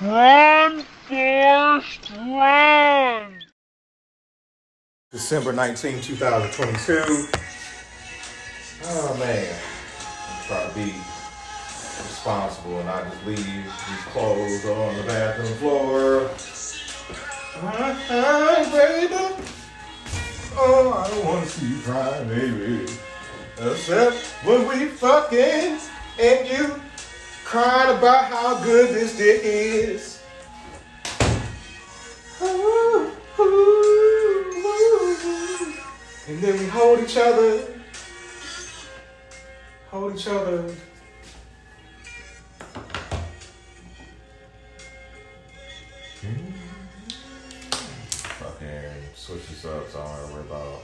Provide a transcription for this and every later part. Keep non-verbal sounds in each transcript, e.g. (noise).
Run, Forrest, run! December 19, 2022. Oh man, I'm trying to be responsible and not just leave these clothes on the bathroom floor. Hi, baby. Oh, I don't want to see you cry, baby. Except when we fucking and you crying about how good this dick is. And then we hold each other. Hold each other. Hmm. Fucking switch this up so I don't worry about.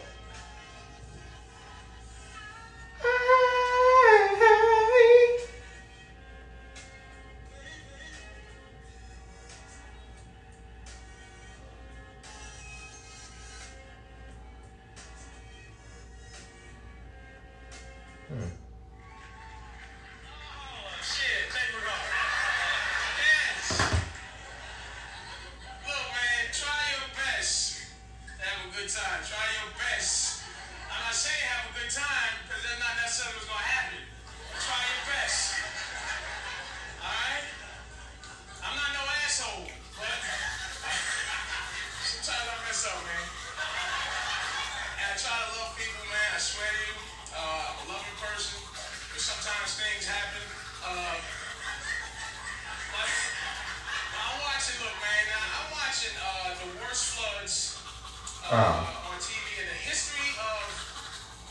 Uh, on TV in the history of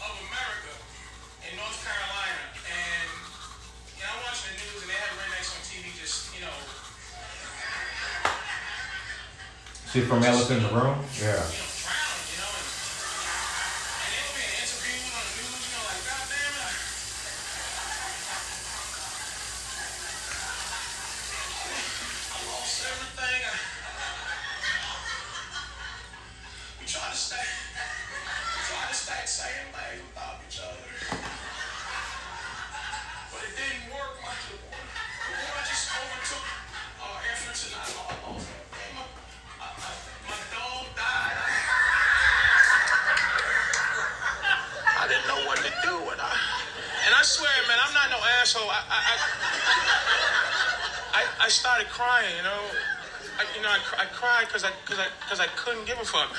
of America in North Carolina, and you know, I'm watching the news and they have rednecks on TV, just you know, Shit from Elephant in the Room? Yeah. you know, drowning, you know, and, and they were being interviewed on the news, you know, like, goddamn it. I lost everything. I, we tried to legs without each other. But it didn't work. The just overtook our I. My, dog died. I didn't know what to do, and I and I swear, man, I'm not no asshole. I, I, I started crying, you know. I, you know, I, I cried because I because I because I couldn't give a fuck.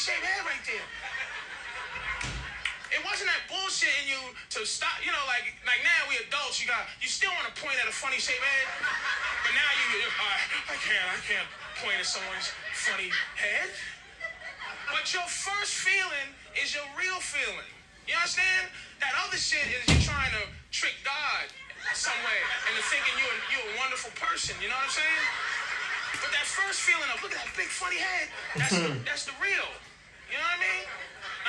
Look at that funny shaped head right there. It wasn't that bullshit in you to stop, you know, like like now we adults, you got you still want to point at a funny shaped head, but now you, I, I can't, I can't point at someone's funny head. But your first feeling is your real feeling. You understand? That other shit is you trying to trick God some way into thinking you're you're a wonderful person. You know what I'm saying? But that first feeling of look at that big funny head, that's (laughs) that's the real. You know what I mean?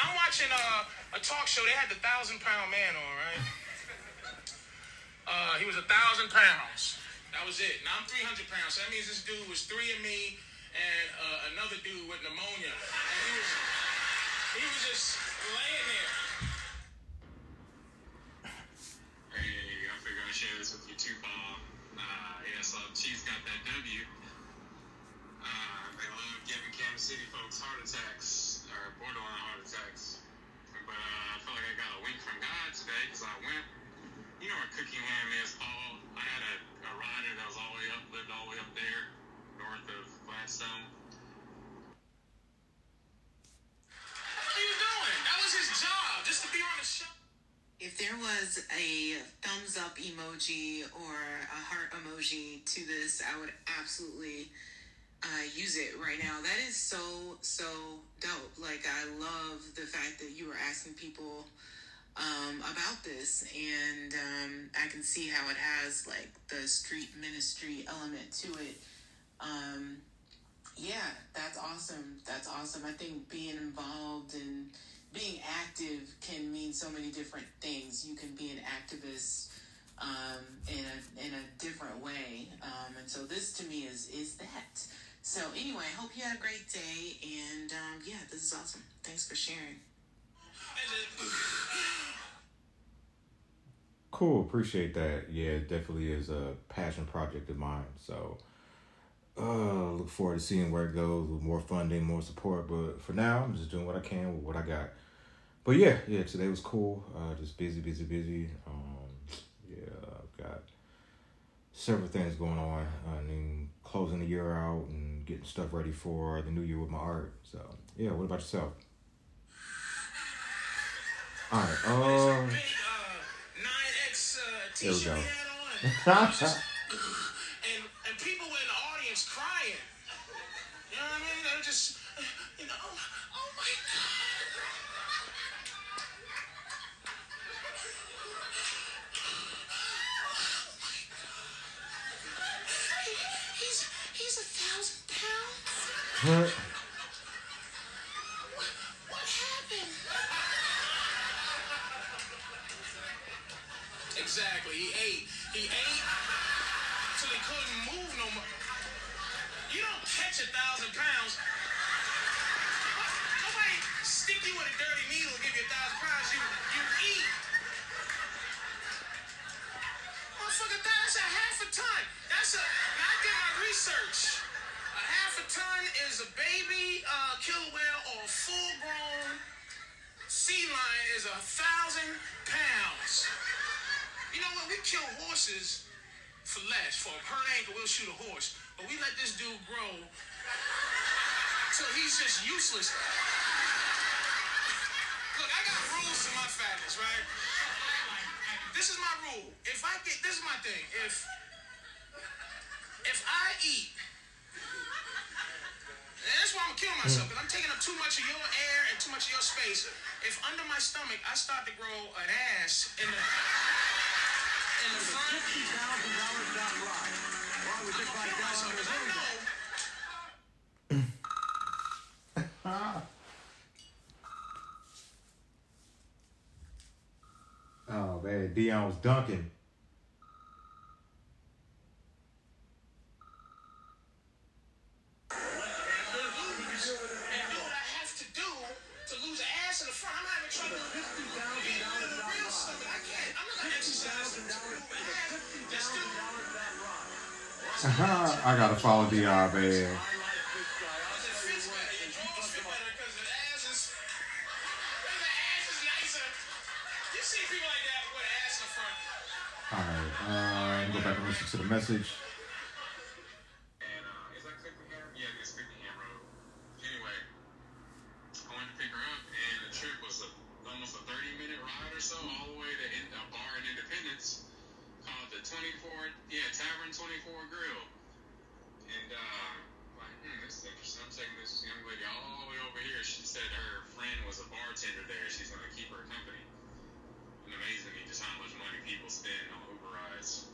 I'm watching uh, a talk show. They had the thousand pound man on, right? Uh, he was a thousand pounds. That was it. Now I'm 300 pounds. So that means this dude was three of me and uh, another dude with pneumonia. And he was he was just laying there. Emoji or a heart emoji to this, I would absolutely uh, use it right now. That is so, so dope. Like, I love the fact that you were asking people um, about this, and um, I can see how it has like the street ministry element to it. Um, yeah, that's awesome. That's awesome. I think being involved and being active can mean so many different things. You can be an activist um, in a in a different way, um, and so this to me is is that. So anyway, I hope you had a great day, and um, yeah, this is awesome. Thanks for sharing. Cool, appreciate that. Yeah, it definitely is a passion project of mine. So, uh, look forward to seeing where it goes with more funding, more support. But for now, I'm just doing what I can with what I got. But yeah, yeah, today was cool. Uh, just busy, busy, busy. Um, got several things going on. I mean, closing the year out and getting stuff ready for the new year with my art. So yeah, what about yourself? All right. Uh, Big, uh, 9X uh, There we go. (laughs) (laughs) Exactly. He ate. He ate till he couldn't move no more. You don't catch a thousand pounds. Nobody stick you with a dirty needle and give you a thousand pounds. You you eat. Motherfucker, that's a half a ton. That's a. I did my research. Ton is a baby uh, killer whale or a full-grown sea lion is a thousand pounds. You know what? We kill horses for less. For a per ankle, we'll shoot a horse. But we let this dude grow till he's just useless. Look, I got rules to my fatness, right? This is my rule. If I get, this is my thing. If if I eat, that's why I'm gonna kill myself because I'm taking up too much of your air and too much of your space. If under my stomach I start to grow an ass in the in the front, I'm gonna kill myself because I know. oh man, Dion was dunking. An ass in the front. All right, uh, go back and listen to the message. And uh, is that Clickenham? Yeah, it's Clickenham Road. Anyway, I went to pick her up, and the trip was a, almost a 30 minute ride or so, all the way to in, a bar in Independence called the 24, yeah, Tavern 24 Grill. And uh, like, hmm, this is interesting. I'm taking this young lady all the way over here. She said her friend was a bartender there. She's going to keep her company. And amazing me just how much money people spend on Uber rides.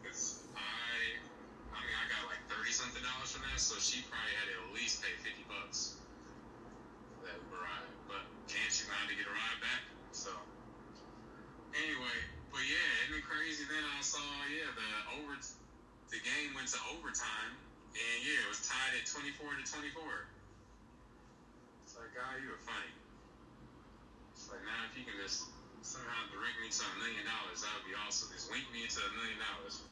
Because I I mean, I got like thirty something dollars from that, so she probably had to at least pay fifty bucks for that Uber ride. But can she find to get a ride back? So anyway, but yeah, isn't it crazy? Then I saw yeah the over the game went to overtime, and yeah it was tied at twenty four to twenty four. It's like, God, you are funny. It's like now if you can just somehow direct me to a million dollars, that would be awesome. Just link me to a million dollars.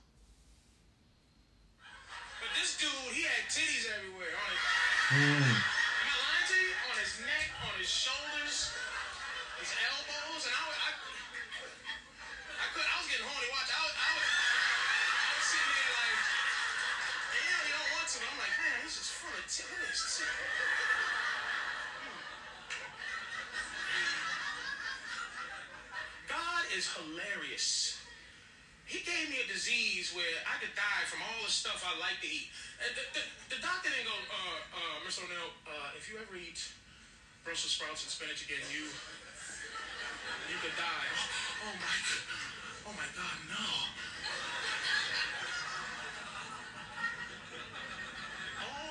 But this dude, he had titties everywhere. On his, mm. am I lying to you? On his neck, on his shoulders, his elbows, and I, I God is hilarious. he gave me a disease where I could die from all the stuff I like to eat. And the, the, the doctor didn't go, uh, uh, Mr. O'Neal, uh, if you ever eat Brussels sprouts and spinach again, you you could die. Oh, oh my, oh my God, no.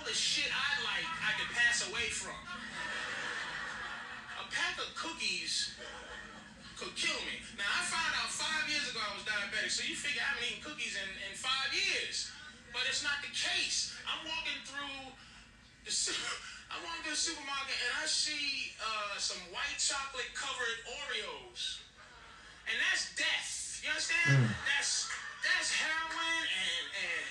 All the shit I like, I could pass away from. A pack of cookies could kill me. Now I found out five years ago I was diabetic, so you figure I haven't eaten cookies in, in five years. But it's not the case. I'm walking through the (laughs) I'm walking through the supermarket and I see uh, some white chocolate covered Oreos. And that's death. You understand? That's that's heroin and, and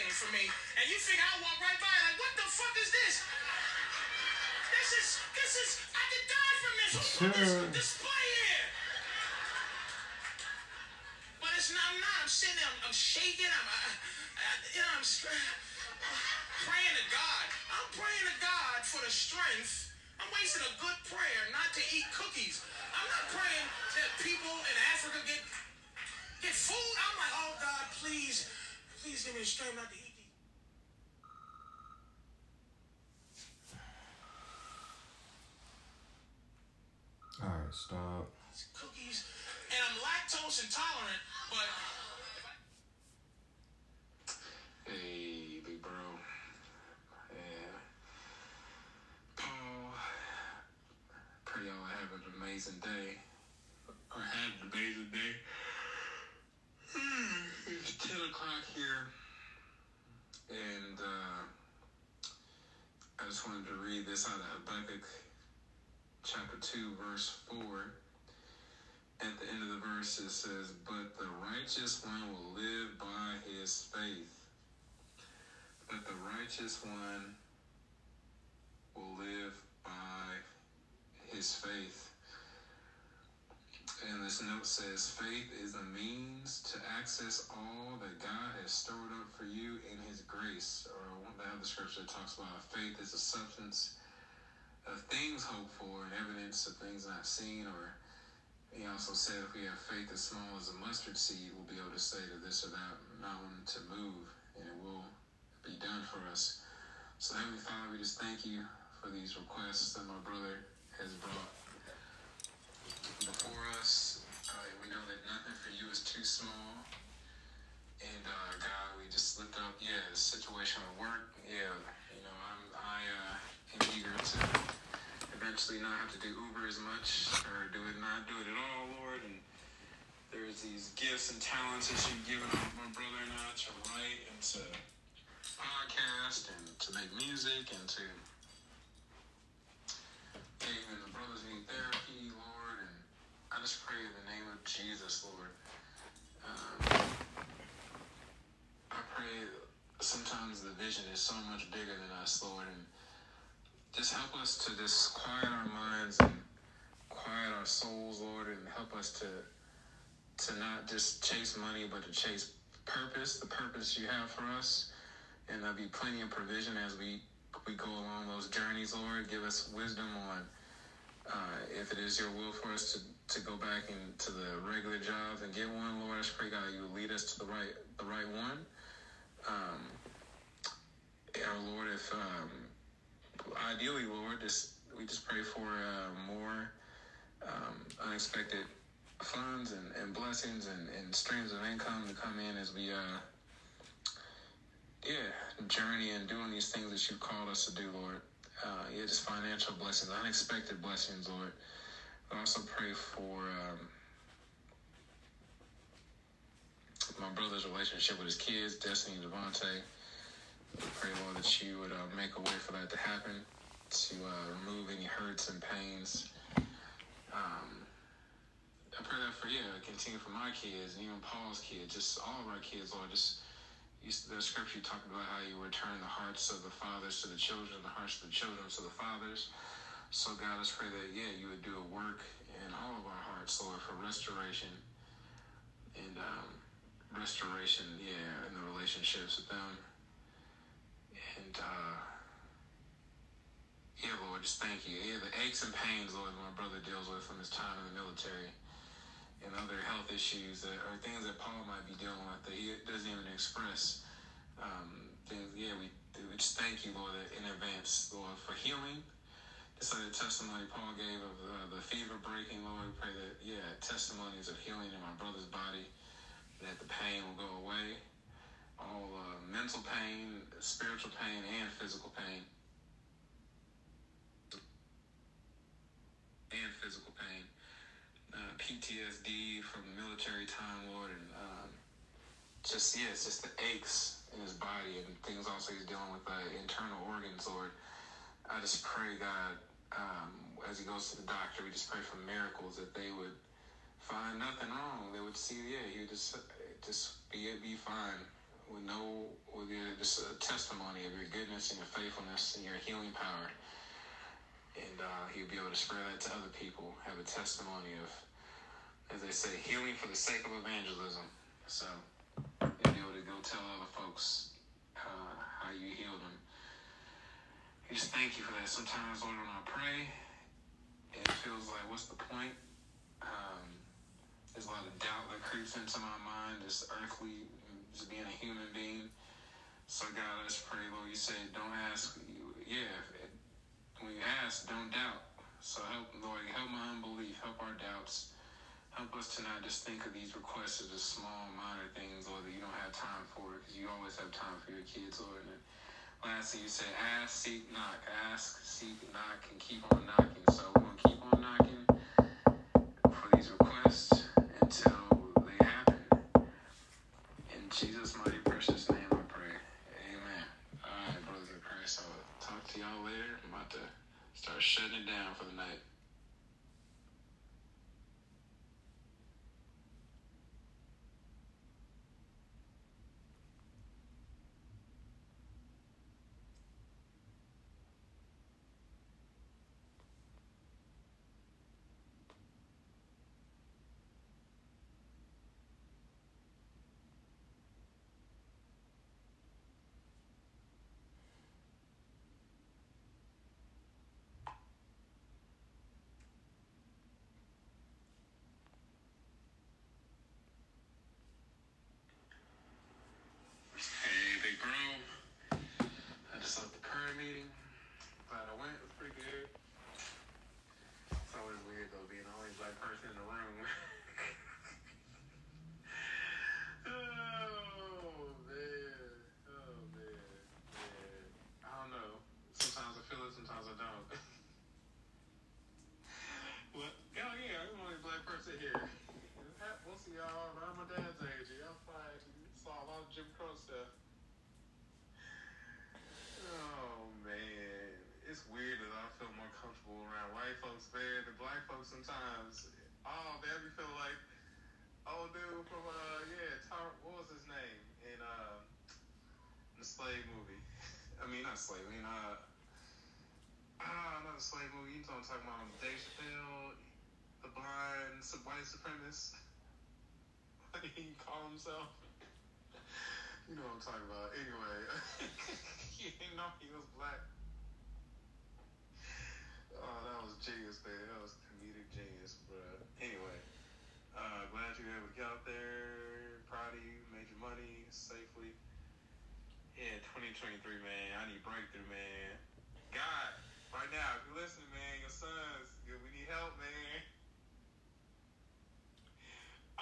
and for me. And you figure I walk right by like, what the fuck is this? This is this is I could die from this. Who put this display here? But it's not. I'm not. I'm sitting there. I'm, I'm shaking. I'm. I, I, you know. I'm str- praying to God. I'm praying to God for the strength. I'm wasting a good prayer not to eat cookies. I'm not praying that people in Africa get get food. I'm like, oh God, please, please give me the strength not to eat these. All right, stop. cookies, and I'm lactose intolerant, but Hey, big bro. Yeah. Paul, pray y'all have an amazing day. Or had an amazing day. It's 10 o'clock here. And uh, I just wanted to read this out of Habakkuk chapter 2, verse 4. At the end of the verse, it says, But the righteous one will live by his faith but the righteous one will live by his faith. And this note says, faith is the means to access all that God has stored up for you in his grace. Or one the other scripture that talks about faith is a substance of things hoped for and evidence of things not seen. Or he also said, if we have faith as small as a mustard seed, we'll be able to say to this or that mountain to move, and it will be done for us. So, Heavenly Father, we just thank you for these requests that my brother has brought before us. Uh, we know that nothing for you is too small. And uh, God, we just lift up, yeah, the situation at work. Yeah, you know, I'm, I uh, am eager to eventually not have to do Uber as much or do it not do it at all, Lord. And there's these gifts and talents that you've given my brother and I to write and to podcast and to make music and to is so much bigger than us, Lord, and just help us to just quiet our minds and quiet our souls, Lord, and help us to to not just chase money, but to chase purpose, the purpose you have for us and there'll be plenty of provision as we we go along those journeys, Lord. Give us wisdom on uh, if it is your will for us to, to go back into the regular jobs and get one, Lord. I pray God you lead us to the right the right one. Um, our Lord, if um, ideally, Lord, just we just pray for uh, more um, unexpected funds and, and blessings and, and streams of income to come in as we uh, yeah, journey and doing these things that you've called us to do, Lord. Uh, yeah, just financial blessings, unexpected blessings, Lord. I also pray for um, my brother's relationship with his kids, Destiny and Devontae. I pray, Lord, that you would uh, make a way for that to happen, to uh, remove any hurts and pains. Um, I pray that for, yeah, continue for my kids, and even Paul's kids, just all of our kids, Lord, just you, the scripture you talked about how you return the hearts of the fathers to the children, the hearts of the children to the fathers. So God, let's pray that yeah, you would do a work in all of our hearts, Lord, for restoration and um, restoration, yeah, in the relationships with them. And uh, yeah, Lord, just thank you. Yeah, the aches and pains, Lord, my brother deals with from his time in the military. and other health issues that, or things that Paul might be dealing with that he doesn't even express. Um, things, yeah, we, we just thank you, Lord, in advance, Lord, for healing. Just like the testimony Paul gave of uh, the fever breaking, Lord, we pray that, yeah, testimonies of healing in my brother's body, that the pain will go away. All uh, mental pain, spiritual pain, and physical pain. And physical pain. Uh, PTSD from military time, Lord, and um, just, yeah, it's just the aches in his body and things also he's dealing with uh, internal organs, Lord. I just pray, God, um, as he goes to the doctor, we just pray for miracles that they would find nothing wrong. They would see, yeah, he would just just be be fine with no with your, just a testimony of your goodness and your faithfulness and your healing power. And uh, would be able to spread that to other people, have a testimony of, as they say, healing for the sake of evangelism. So, and be able to go tell other folks uh, how you healed them. We just thank you for that. Sometimes, Lord, when I pray, it feels like, what's the point? Um, there's a lot of doubt that creeps into my mind, just earthly, just being a human being. So, God, just pray, Lord, you said, don't ask. Yeah, when you ask, don't doubt. So, help, Lord, help my unbelief, help our doubts. Help us to not just think of these requests as just small, minor things, Lord, that you don't have time for, because you always have time for your kids, Lord. And Lastly, you said ask, seek, knock. Ask, seek, knock, and keep on knocking. So we're going to keep on knocking for these requests not slave, I mean uh not a slave movie. You know what I'm talking about? Dave Chappelle, the blind white supremacist. What (laughs) did he call himself? You know what I'm talking about. Anyway, (laughs) he didn't know he was black. Oh, that was genius, man. That was comedic genius, bruh. Anyway, uh, glad you were able to get out there. Proud of you. Made your money safely. Yeah, 2023, man. I need breakthrough, man. God, right now, if you're listening, man, your sons, we need help, man.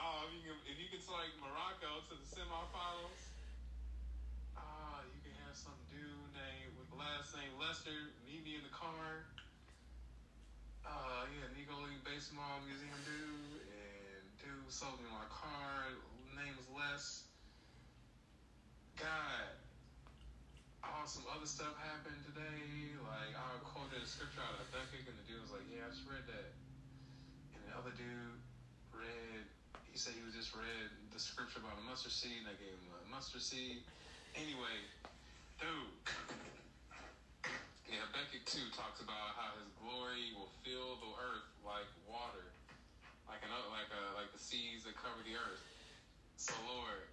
Oh, if you can, if you can select Morocco to the semifinals, ah, you can have some dude named with last name Lester meet me in the car. Uh, yeah, League Baseball Museum dude, and dude sold me my car. Name is Les. God, oh, some other stuff happened today. Like I quoted a scripture out of Habakkuk, and the dude was like, "Yeah, I just read that." And the other dude read he said he was just read the scripture about a mustard seed, and I gave him a mustard seed. Anyway, dude, yeah, Habakkuk 2 talks about how his glory will fill the earth like water, like an like a like the seas that cover the earth. So Lord,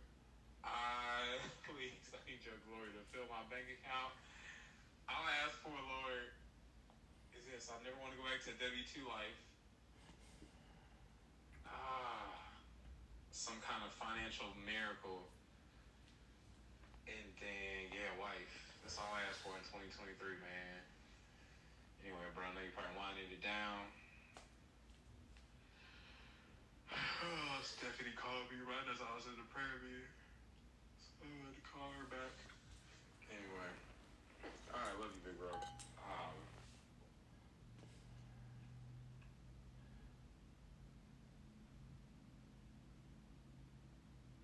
I please I need your glory to fill my bank account. I'll ask for Lord is this I never want to go back to W two life. Ah some kind of financial miracle. And then, yeah, wife. That's all I asked for in 2023, man. Anyway, bro, I know you're probably winding it down. (sighs) Oh, Stephanie called me right as I was in the prayer meeting. I had to call her back. Anyway. Alright, love you, big bro. Um,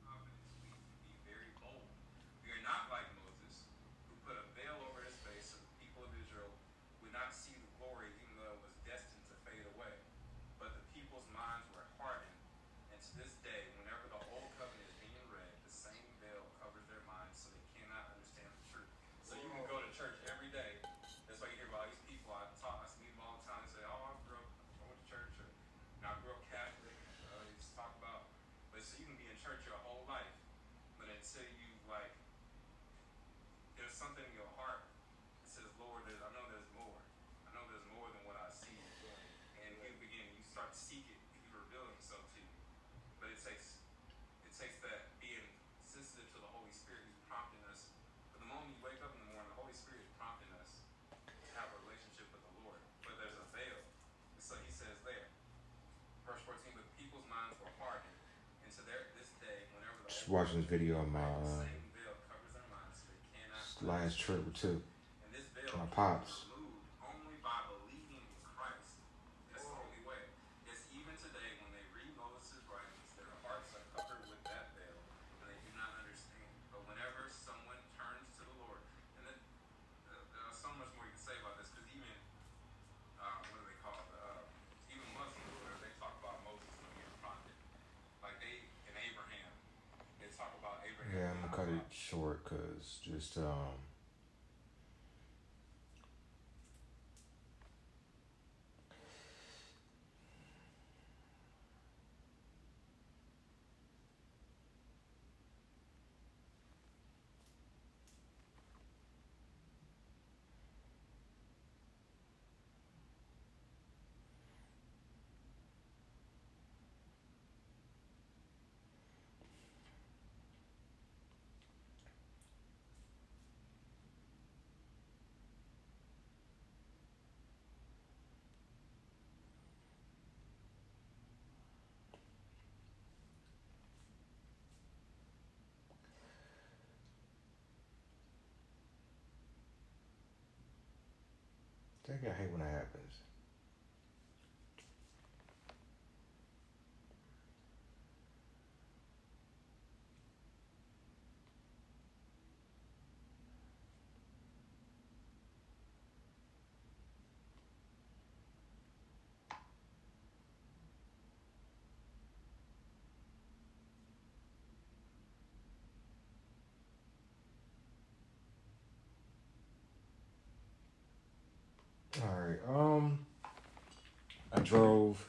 confidence, we can be very bold. We are not like Moses, who put a veil over his face so the people of Israel would not see the glory, even though it was destined to fade away. But the people's minds were hardened, and to this day, whenever the old covenant is being read, the same veil covers their minds, so they cannot understand the truth. So you can go to church every day. That's why you hear about these people. I talk, I meet them all the time. They say, "Oh, I grew up, I went to church, or you know, I grew up Catholic." Uh, they just talk about but so you can be in church your whole life, but until you like, there's something in your heart that says, Lord, there's, I know there's more. I know there's more than what I see. And you begin, you start to seek it. He reveal himself to you. But it takes, it takes that being sensitive to the Holy Spirit. who's prompting us. But the moment you wake up in the morning, the Holy Spirit is prompting us to have a relationship with the Lord. But there's a veil. And so he says there, verse 14, but people's minds were hardened. And so there, this day, whenever the Just watching this video on my uh, same veil covers their minds, so they cannot last trip too. and this veil My pops. removed only by believing in Christ. That's the only way. It's even today when they read Moses' writings, their hearts are covered with that veil, and they do not understand. But whenever someone turns to the Lord, and then uh, there's so much more you can say about this, because even uh, what do they call it? Uh, even Muslims, where they talk about Moses being a prophet, like they in Abraham, they talk about Abraham. Yeah, I'm being a gonna cut it prophet. short because just um. I hate when that happens. All right. Um, I drove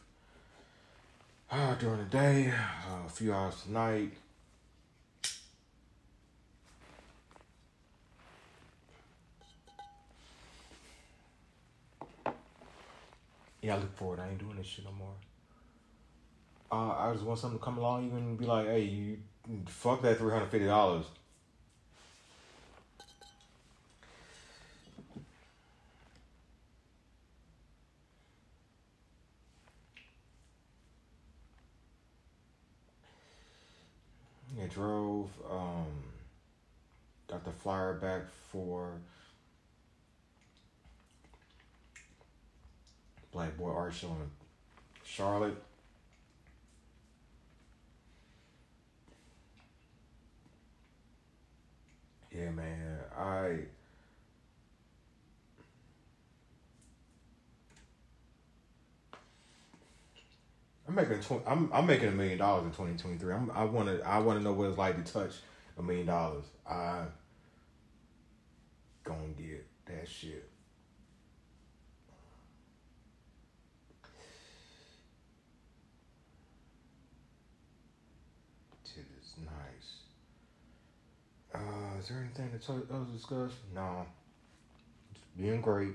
uh, during the day, uh, a few hours tonight. Yeah, I look forward. I ain't doing this shit no more. Uh, I just want something to come along, even be like, "Hey, you fuck that three hundred fifty dollars." I drove. Um, got the flyer back for Black Boy Art Show in Charlotte. Yeah, man. I I'm making tw- I'm I'm making a million dollars in 2023. I'm I want to I want to know what it's like to touch a million dollars. I gonna get that shit. It is nice. Uh, is there anything to else discuss? No. Just being great.